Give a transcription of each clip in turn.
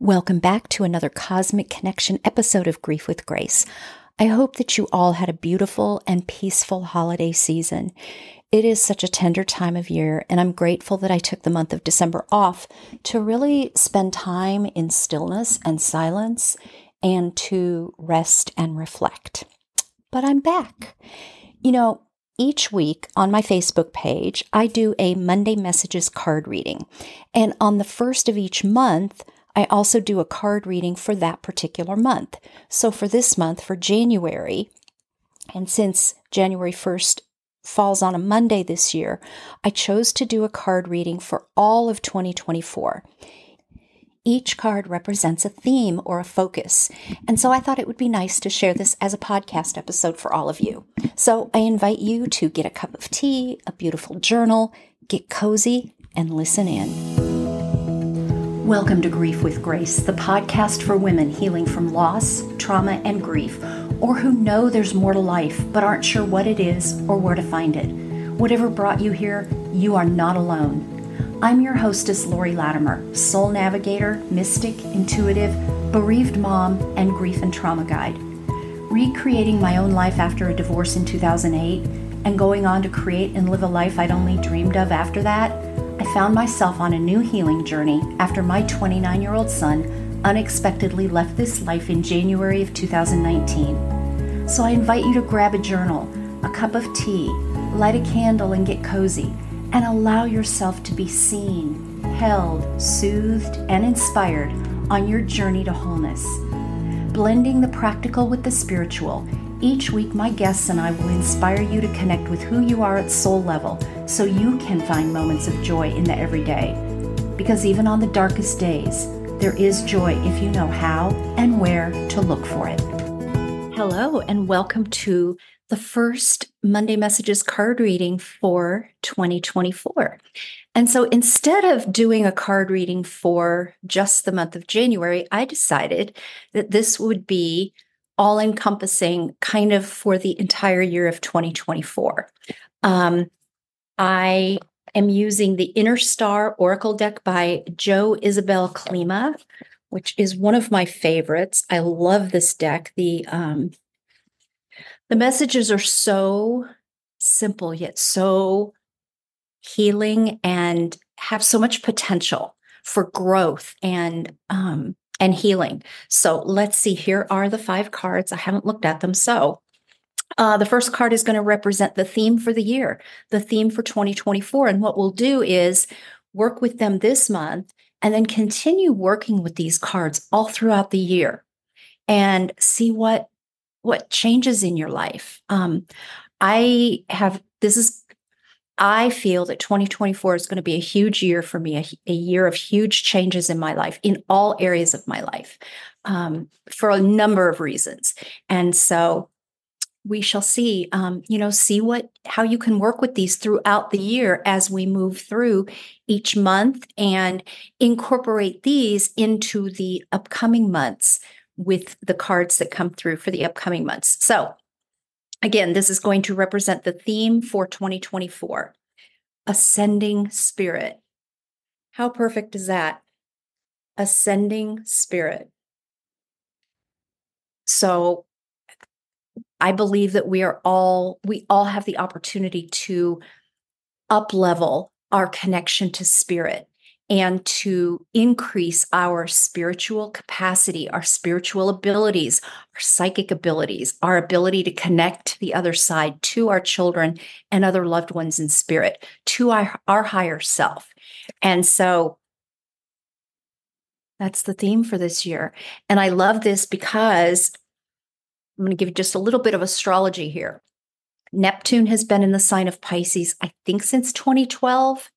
Welcome back to another Cosmic Connection episode of Grief with Grace. I hope that you all had a beautiful and peaceful holiday season. It is such a tender time of year, and I'm grateful that I took the month of December off to really spend time in stillness and silence and to rest and reflect. But I'm back. You know, each week on my Facebook page, I do a Monday Messages card reading. And on the first of each month, I also do a card reading for that particular month. So for this month, for January, and since January 1st falls on a Monday this year, I chose to do a card reading for all of 2024. Each card represents a theme or a focus. And so I thought it would be nice to share this as a podcast episode for all of you. So I invite you to get a cup of tea, a beautiful journal, get cozy, and listen in. Welcome to Grief with Grace, the podcast for women healing from loss, trauma, and grief, or who know there's more to life but aren't sure what it is or where to find it. Whatever brought you here, you are not alone. I'm your hostess, Lori Latimer, soul navigator, mystic, intuitive, bereaved mom, and grief and trauma guide. Recreating my own life after a divorce in 2008 and going on to create and live a life I'd only dreamed of after that I found myself on a new healing journey after my 29 year old son unexpectedly left this life in January of 2019. So I invite you to grab a journal, a cup of tea, light a candle, and get cozy, and allow yourself to be seen, held, soothed, and inspired on your journey to wholeness. Blending the practical with the spiritual each week, my guests and I will inspire you to connect with who you are at soul level so you can find moments of joy in the everyday. Because even on the darkest days, there is joy if you know how and where to look for it. Hello, and welcome to the first Monday Messages card reading for 2024. And so instead of doing a card reading for just the month of January, I decided that this would be all encompassing kind of for the entire year of 2024. Um, I am using the Inner Star Oracle deck by Joe Isabel Klima, which is one of my favorites. I love this deck. The um, the messages are so simple yet so healing and have so much potential for growth and um, and healing. So let's see. Here are the five cards. I haven't looked at them. So uh, the first card is going to represent the theme for the year, the theme for 2024. And what we'll do is work with them this month and then continue working with these cards all throughout the year and see what what changes in your life. Um, I have this is I feel that 2024 is going to be a huge year for me, a, a year of huge changes in my life, in all areas of my life, um, for a number of reasons. And so we shall see, um, you know, see what, how you can work with these throughout the year as we move through each month and incorporate these into the upcoming months with the cards that come through for the upcoming months. So Again, this is going to represent the theme for 2024 Ascending Spirit. How perfect is that? Ascending Spirit. So I believe that we are all, we all have the opportunity to up level our connection to spirit and to increase our spiritual capacity, our spiritual abilities, our psychic abilities, our ability to connect to the other side, to our children and other loved ones in spirit, to our, our higher self. And so that's the theme for this year. And I love this because I'm going to give you just a little bit of astrology here. Neptune has been in the sign of Pisces, I think, since 2012.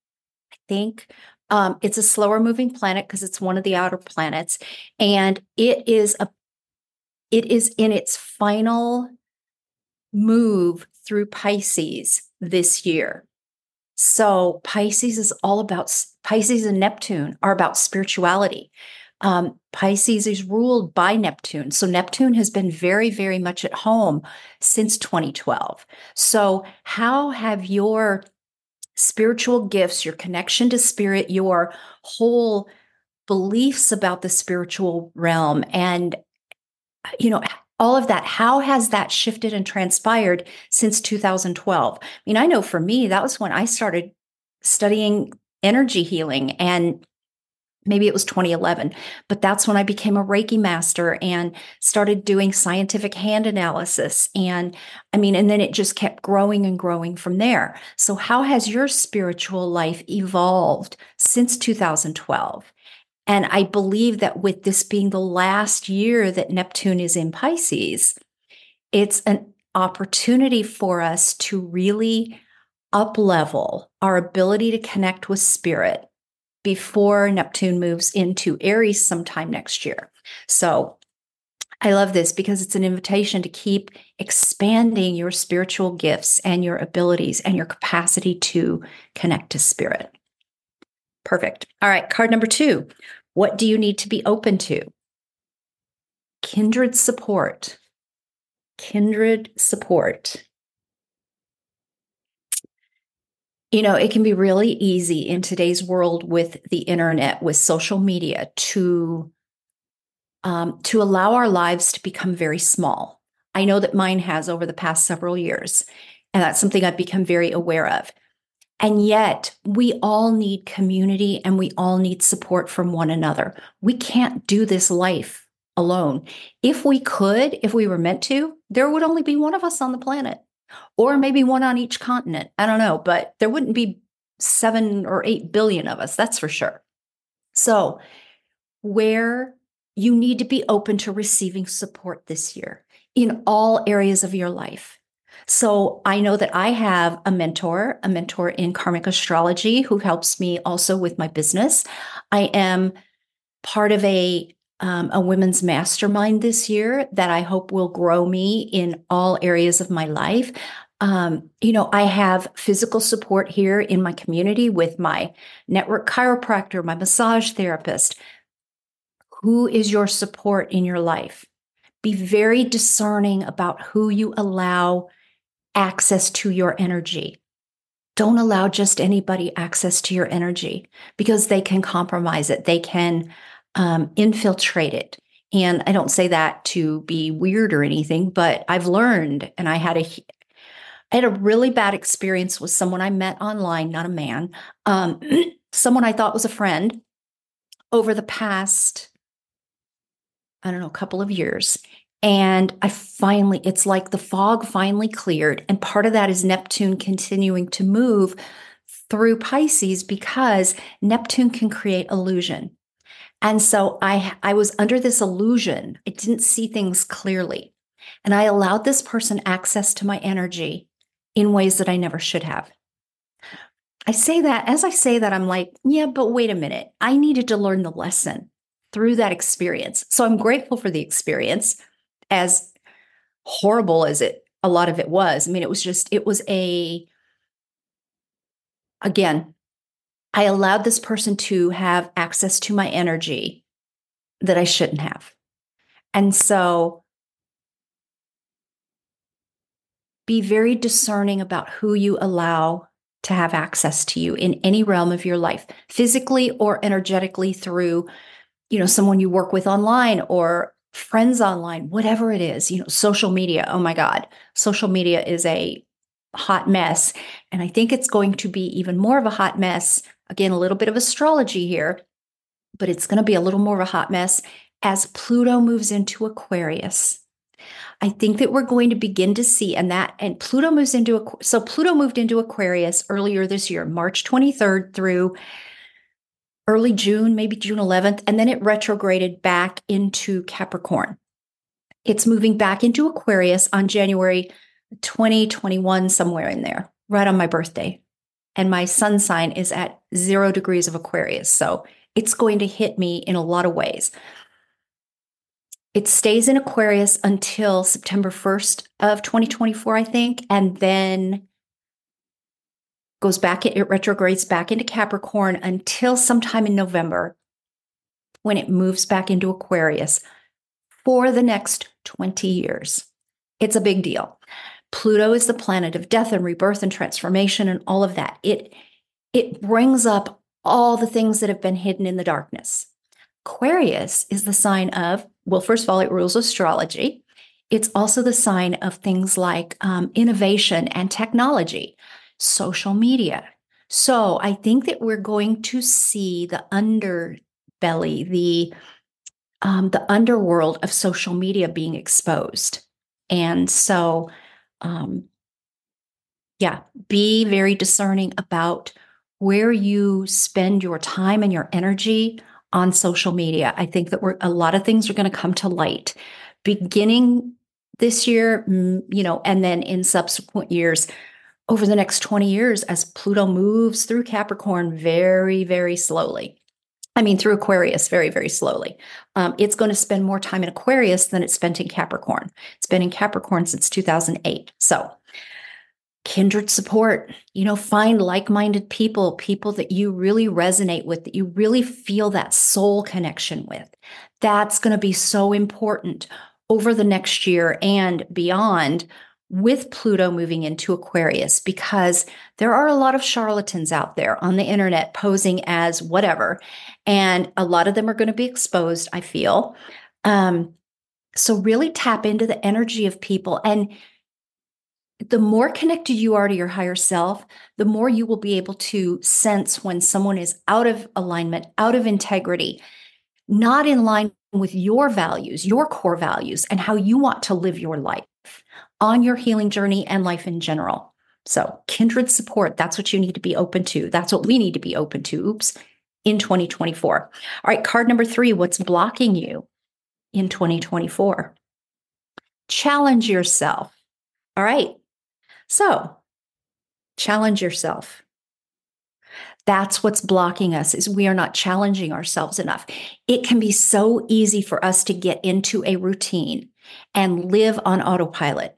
I think. Um, it's a slower moving planet because it's one of the outer planets, and it is a it is in its final move through Pisces this year. So Pisces is all about Pisces and Neptune are about spirituality. Um, Pisces is ruled by Neptune. So Neptune has been very, very much at home since 2012. So, how have your spiritual gifts, your connection to spirit, your whole beliefs about the spiritual realm and uh, you know all of that how has that shifted and transpired since 2012 i mean i know for me that was when i started studying energy healing and maybe it was 2011 but that's when i became a reiki master and started doing scientific hand analysis. And i mean and then it just kept growing and growing from there. So how has your spiritual life evolved since 2012 and i believe that with this being the last year that neptune is in pisces it's an opportunity for us to really up level our ability to connect with spirit before Neptune moves into Aries sometime next year. So I love this because it's an invitation to keep expanding your spiritual gifts and your abilities and your capacity to connect to spirit. Perfect. All right, card number two. What do you need to be open to? Kindred support. Kindred support. You know, it can be really easy in today's world with the internet, with social media, to um, to allow our lives to become very small. I know that mine has over the past several years, and that's something I've become very aware of. And yet, we all need community and we all need support from one another. We can't do this life alone. If we could, if we were meant to, there would only be one of us on the planet or maybe one on each continent. I don't know, but there wouldn't be seven or eight billion of us, that's for sure. So, where you need to be open to receiving support this year in all areas of your life. So, I know that I have a mentor, a mentor in karmic astrology who helps me also with my business. I am part of a um, a women's mastermind this year that I hope will grow me in all areas of my life. Um, you know, I have physical support here in my community with my network chiropractor, my massage therapist. Who is your support in your life? Be very discerning about who you allow access to your energy. Don't allow just anybody access to your energy because they can compromise it. They can um. And I don't say that to be weird or anything, but I've learned, and I had a, I had a really bad experience with someone I met online, not a man, um, someone I thought was a friend over the past, I don't know, a couple of years. And I finally, it's like the fog finally cleared. And part of that is Neptune continuing to move through Pisces because Neptune can create illusion. And so I I was under this illusion. I didn't see things clearly. And I allowed this person access to my energy in ways that I never should have. I say that as I say that I'm like, yeah, but wait a minute. I needed to learn the lesson through that experience. So I'm grateful for the experience as horrible as it a lot of it was. I mean, it was just it was a again, I allowed this person to have access to my energy that I shouldn't have. And so be very discerning about who you allow to have access to you in any realm of your life, physically or energetically through, you know, someone you work with online or friends online, whatever it is, you know, social media. Oh my God, social media is a hot mess. And I think it's going to be even more of a hot mess Again, a little bit of astrology here, but it's going to be a little more of a hot mess as Pluto moves into Aquarius. I think that we're going to begin to see, and that, and Pluto moves into, so Pluto moved into Aquarius earlier this year, March 23rd through early June, maybe June 11th, and then it retrograded back into Capricorn. It's moving back into Aquarius on January 2021, somewhere in there, right on my birthday and my sun sign is at zero degrees of Aquarius. So it's going to hit me in a lot of ways. It stays in Aquarius until September 1st of 2024, I think, and then goes back, it retrogrades back into Capricorn until sometime in November when it moves back into Aquarius for the next 20 years. It's a big deal. Pluto is the planet of death and rebirth and transformation and all of that. It it brings up all the things that have been hidden in the darkness. Aquarius is the sign of, well, first of all, it rules astrology. It's also the sign of things like um, innovation and technology, social media. So I think that we're going to see the underbelly, the um, the underworld of social media being exposed. And so, um, yeah, be very discerning about where you spend your time and your energy on social media. I think that we're, a lot of things are going to come to light beginning this year, you know, and then in subsequent years over the next 20 years as Pluto moves through Capricorn very, very slowly. I mean, through Aquarius very, very slowly. Um, it's going to spend more time in Aquarius than it's spent in Capricorn. It's been in Capricorn since 2008. So, kindred support, you know, find like minded people, people that you really resonate with, that you really feel that soul connection with. That's going to be so important over the next year and beyond with Pluto moving into Aquarius because there are a lot of charlatans out there on the internet posing as whatever. And a lot of them are going to be exposed, I feel. Um, so, really tap into the energy of people. And the more connected you are to your higher self, the more you will be able to sense when someone is out of alignment, out of integrity, not in line with your values, your core values, and how you want to live your life on your healing journey and life in general. So, kindred support, that's what you need to be open to. That's what we need to be open to. Oops, in 2024. All right, card number three what's blocking you in 2024? Challenge yourself. All right. So, challenge yourself. That's what's blocking us is we are not challenging ourselves enough. It can be so easy for us to get into a routine and live on autopilot.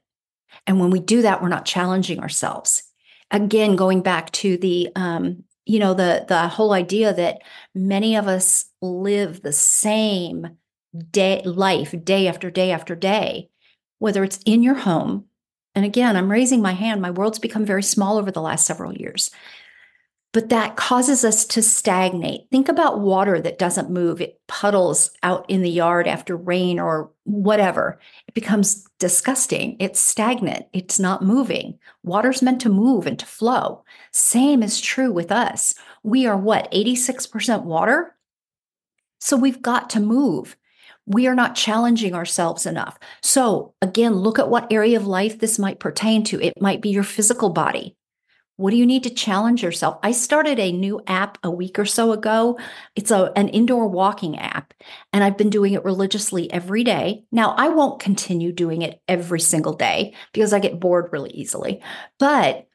And when we do that, we're not challenging ourselves. Again, going back to the um, you know the the whole idea that many of us live the same day life day after day after day whether it's in your home and again i'm raising my hand my world's become very small over the last several years but that causes us to stagnate. Think about water that doesn't move. It puddles out in the yard after rain or whatever. It becomes disgusting. It's stagnant. It's not moving. Water's meant to move and to flow. Same is true with us. We are what, 86% water? So we've got to move. We are not challenging ourselves enough. So, again, look at what area of life this might pertain to. It might be your physical body. What do you need to challenge yourself? I started a new app a week or so ago. It's a, an indoor walking app, and I've been doing it religiously every day. Now, I won't continue doing it every single day because I get bored really easily, but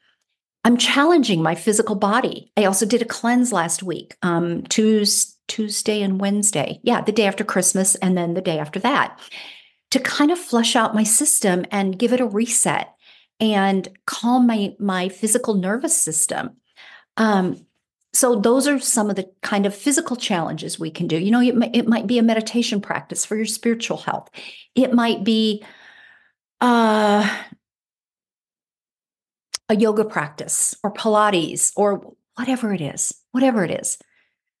I'm challenging my physical body. I also did a cleanse last week, um, Tuesday, Tuesday and Wednesday. Yeah, the day after Christmas, and then the day after that to kind of flush out my system and give it a reset and calm my my physical nervous system. Um, so those are some of the kind of physical challenges we can do. You know, it might, it might be a meditation practice for your spiritual health. It might be uh, a yoga practice or Pilates or whatever it is, whatever it is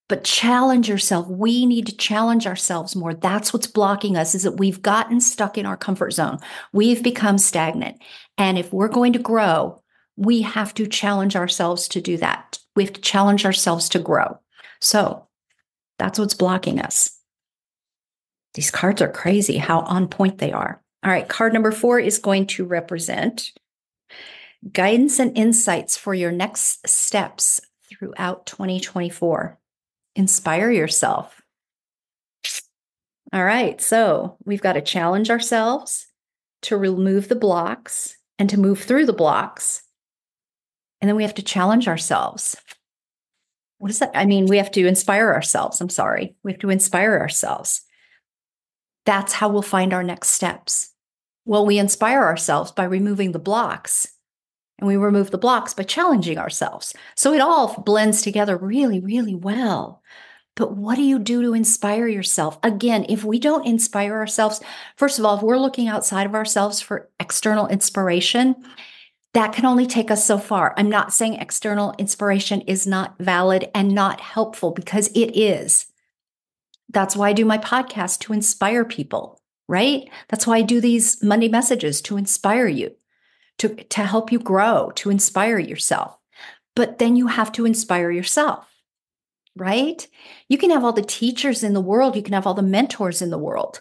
but challenge yourself. We need to challenge ourselves more. That's what's blocking us is that we've gotten stuck in our comfort zone. We've become stagnant. And if we're going to grow, we have to challenge ourselves to do that. We have to challenge ourselves to grow. So that's what's blocking us. These cards are crazy how on point they are. All right, card number four is going to represent guidance and insights for your next steps throughout 2024 inspire yourself. All right, so we've got to challenge ourselves to remove the blocks and to move through the blocks. And then we have to challenge ourselves. What does that? I mean, we have to inspire ourselves. I'm sorry. We have to inspire ourselves. That's how we'll find our next steps. Well, we inspire ourselves by removing the blocks and we remove the blocks by challenging ourselves. So it all blends together really, really well. But what do you do to inspire yourself? Again, if we don't inspire ourselves, first of all, if we're looking outside of ourselves for external inspiration, that can only take us so far. I'm not saying external inspiration is not valid and not helpful because it is. That's why I do my podcast to inspire people, right? That's why I do these Monday messages to inspire you, to, to help you grow, to inspire yourself. But then you have to inspire yourself, right? You can have all the teachers in the world, you can have all the mentors in the world.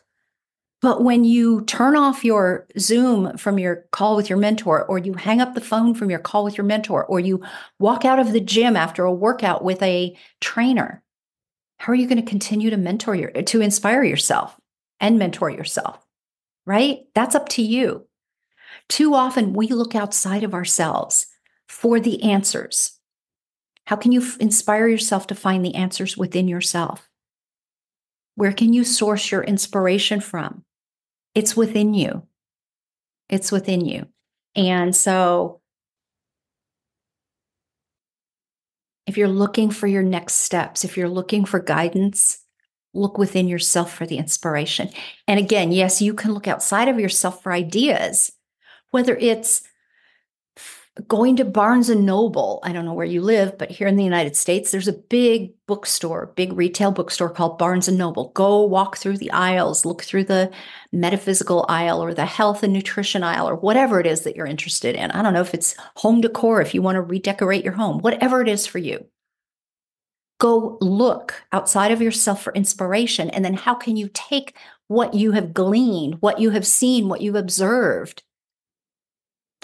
But when you turn off your Zoom from your call with your mentor, or you hang up the phone from your call with your mentor, or you walk out of the gym after a workout with a trainer, how are you going to continue to mentor your to inspire yourself and mentor yourself? Right? That's up to you. Too often we look outside of ourselves for the answers. How can you f- inspire yourself to find the answers within yourself? Where can you source your inspiration from? It's within you. It's within you. And so, if you're looking for your next steps, if you're looking for guidance, look within yourself for the inspiration. And again, yes, you can look outside of yourself for ideas, whether it's going to Barnes and Noble. I don't know where you live, but here in the United States, there's a big bookstore, big retail bookstore called Barnes and Noble. Go walk through the aisles, look through the metaphysical aisle or the health and nutrition aisle or whatever it is that you're interested in. I don't know if it's home decor, if you want to redecorate your home, whatever it is for you. Go look outside of yourself for inspiration. And then how can you take what you have gleaned, what you have seen, what you've observed,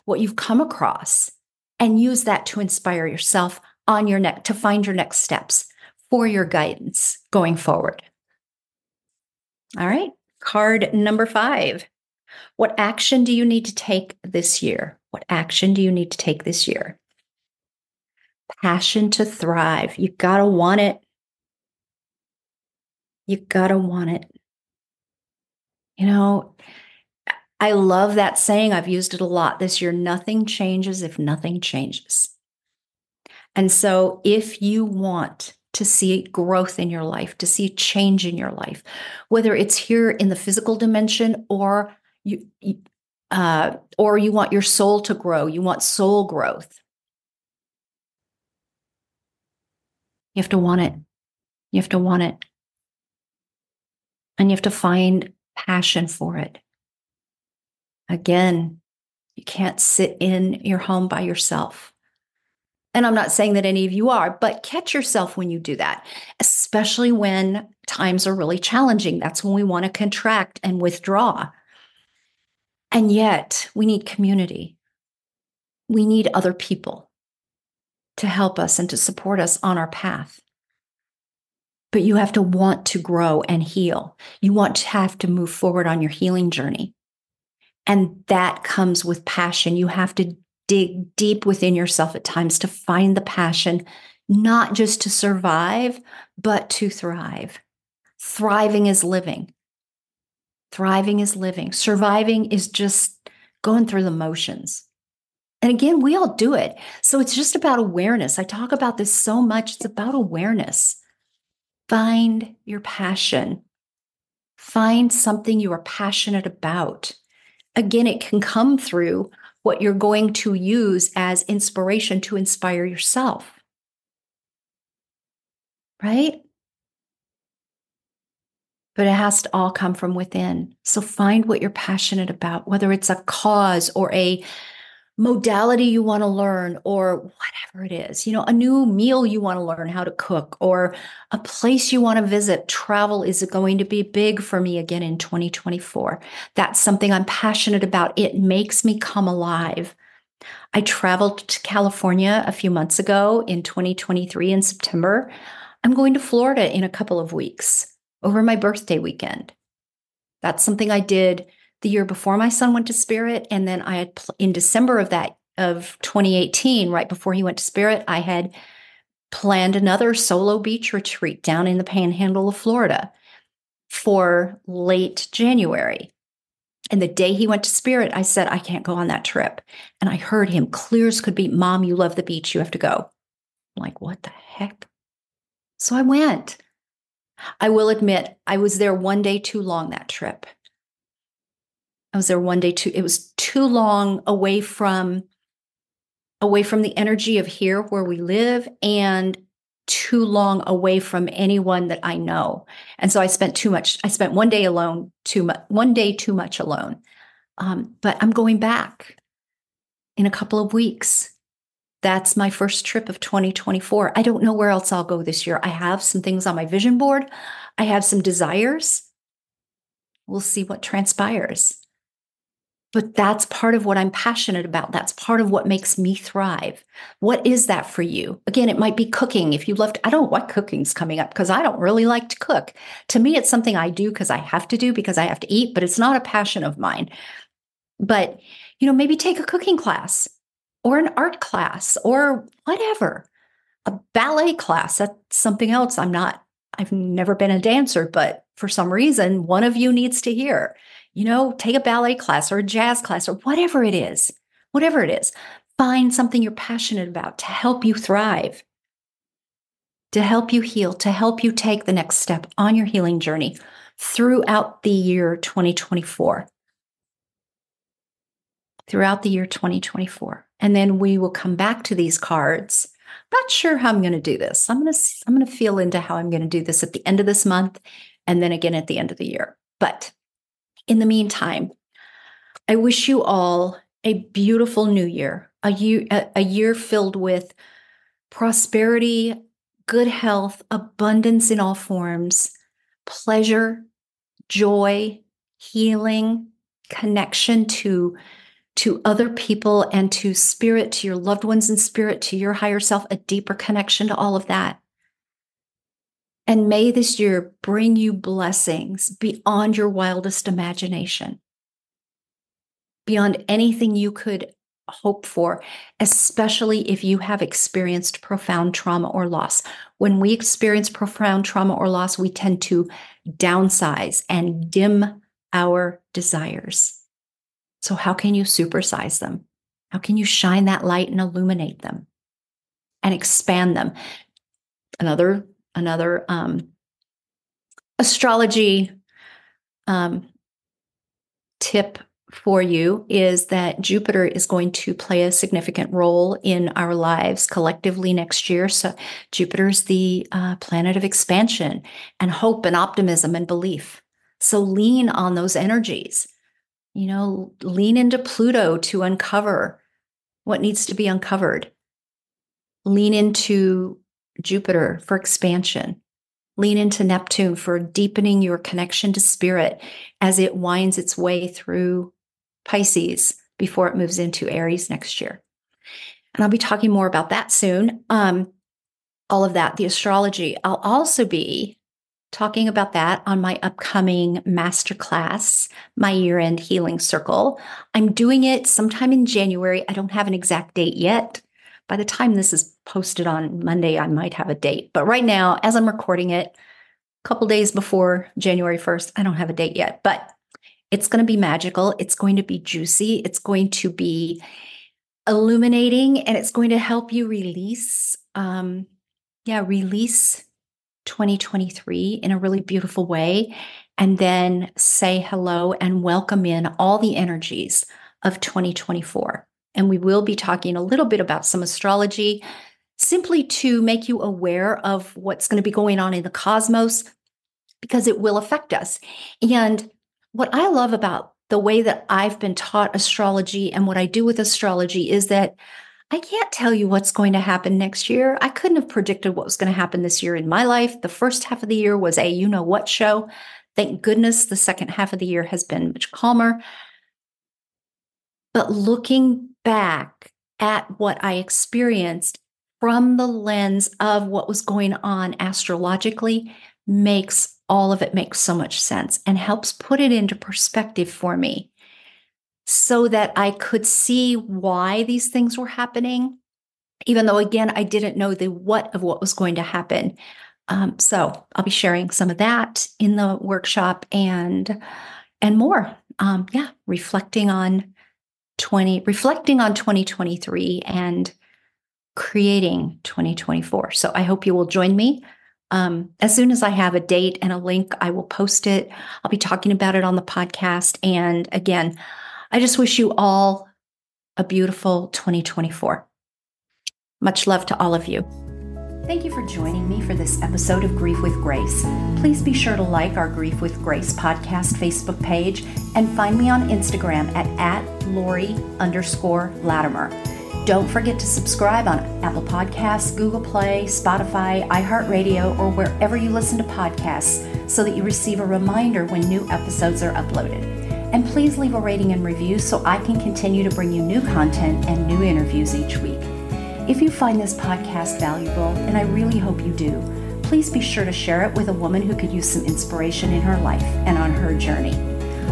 what you've come across and use that to inspire yourself on your neck to find your next steps for your guidance going forward. All right, card number five. What action do you need to take this year? What action do you need to take this year? Passion to thrive. You gotta want it. You gotta want it. You know, I love that saying. I've used it a lot this year. Nothing changes if nothing changes. And so, if you want to see growth in your life, to see change in your life, whether it's here in the physical dimension or you, uh, or you want your soul to grow, you want soul growth. You have to want it. You have to want it. And you have to find passion for it. Again, you can't sit in your home by yourself. And I'm not saying that any of you are, but catch yourself when you do that, especially when times are really challenging. That's when we want to contract and withdraw. And yet, we need community. We need other people to help us and to support us on our path. But you have to want to grow and heal. You want to have to move forward on your healing journey. And that comes with passion. You have to dig deep within yourself at times to find the passion, not just to survive, but to thrive. Thriving is living. Thriving is living. Surviving is just going through the motions. And again, we all do it. So it's just about awareness. I talk about this so much. It's about awareness. Find your passion. Find something you are passionate about again, it can come through what you're going to use as inspiration to inspire yourself. Right? But it has to all come from within. So find what you're passionate about, whether it's a cause or a modality you want to learn or whatever it is, you know, a new meal you want to learn how to cook or a place you want to visit. Travel is going to be big for me again in 2024. That's something I'm passionate about. It makes me come alive. I traveled to California a few months ago in 2023 in September. I'm going to Florida in a couple of weeks over my birthday weekend. That's something I did the year before my son went to Spirit, and then I had in December of that of 2018, right before he went to Spirit, I had planned another solo beach retreat down in the Panhandle of Florida for late January. And the day he went to Spirit, I said, I can't go on that trip. And I heard him clear as could be, Mom, you love the beach. You have to go. I'm like, what the heck? So I went. I will admit, I was there one day too long that trip. I was there one day too. It was too long away from away from the energy of here where we live and too long away from anyone that I know. And so I spent too much, I spent one day alone, too much, one day too much alone. Um, but I'm going back in a couple of weeks. That's my first trip of 2024. I don't know where else I'll go this year. I have some things on my vision board, I have some desires. We'll see what transpires. But that's part of what I'm passionate about. That's part of what makes me thrive. What is that for you? Again, it might be cooking. If you love, to, I don't know what cooking's coming up because I don't really like to cook. To me, it's something I do because I have to do because I have to eat, but it's not a passion of mine. But, you know, maybe take a cooking class or an art class or whatever, a ballet class. That's something else I'm not, I've never been a dancer, but for some reason, one of you needs to hear you know, take a ballet class or a jazz class or whatever it is, whatever it is. Find something you're passionate about to help you thrive, to help you heal, to help you take the next step on your healing journey throughout the year 2024. Throughout the year 2024. And then we will come back to these cards. Not sure how I'm going to do this. I'm going to I'm going to feel into how I'm going to do this at the end of this month and then again at the end of the year. But in the meantime, I wish you all a beautiful new year, a year, a year filled with prosperity, good health, abundance in all forms, pleasure, joy, healing, connection to to other people and to spirit, to your loved ones and spirit, to your higher self, a deeper connection to all of that. And may this year bring you blessings beyond your wildest imagination, beyond anything you could hope for, especially if you have experienced profound trauma or loss. When we experience profound trauma or loss, we tend to downsize and dim our desires. So, how can you supersize them? How can you shine that light and illuminate them and expand them? Another another um, astrology um, tip for you is that Jupiter is going to play a significant role in our lives collectively next year. So, Jupiter is the uh, planet of expansion and hope and optimism and belief. So, lean on those energies. You know, lean into Pluto to uncover what needs to be uncovered. Lean into Jupiter for expansion. Lean into Neptune for deepening your connection to spirit as it winds its way through Pisces before it moves into Aries next year. And I'll be talking more about that soon. Um, all of that, the astrology. I'll also be talking about that on my upcoming masterclass, my year end healing circle. I'm doing it sometime in January. I don't have an exact date yet. By the time this is posted on Monday, I might have a date. But right now, as I'm recording it, a couple days before January 1st, I don't have a date yet, but it's going to be magical. It's going to be juicy. It's going to be illuminating and it's going to help you release, um, yeah, release 2023 in a really beautiful way. And then say hello and welcome in all the energies of 2024. And we will be talking a little bit about some astrology, simply to make you aware of what's going to be going on in the cosmos, because it will affect us. And what I love about the way that I've been taught astrology and what I do with astrology is that I can't tell you what's going to happen next year. I couldn't have predicted what was going to happen this year in my life. The first half of the year was a you know what show. Thank goodness the second half of the year has been much calmer. But looking back at what I experienced from the lens of what was going on astrologically makes all of it make so much sense and helps put it into perspective for me so that I could see why these things were happening, even though, again, I didn't know the what of what was going to happen. Um, so I'll be sharing some of that in the workshop and and more. Um, yeah, reflecting on 20 reflecting on 2023 and creating 2024 so i hope you will join me. Um, as soon as i have a date and a link i will post it. I'll be talking about it on the podcast. And again i just wish you all a beautiful 2024 much love to all of you Thank you for joining me for this episode of Grief with Grace. Please be sure to like our Grief with Grace podcast Facebook page and find me on Instagram at, at Lori underscore Latimer. Don't forget to subscribe on Apple Podcasts, Google Play, Spotify, iHeartRadio, or wherever you listen to podcasts so that you receive a reminder when new episodes are uploaded. And please leave a rating and review so I can continue to bring you new content and new interviews each week. If you find this podcast valuable, and I really hope you do, please be sure to share it with a woman who could use some inspiration in her life and on her journey.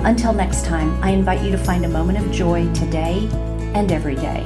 Until next time, I invite you to find a moment of joy today and every day.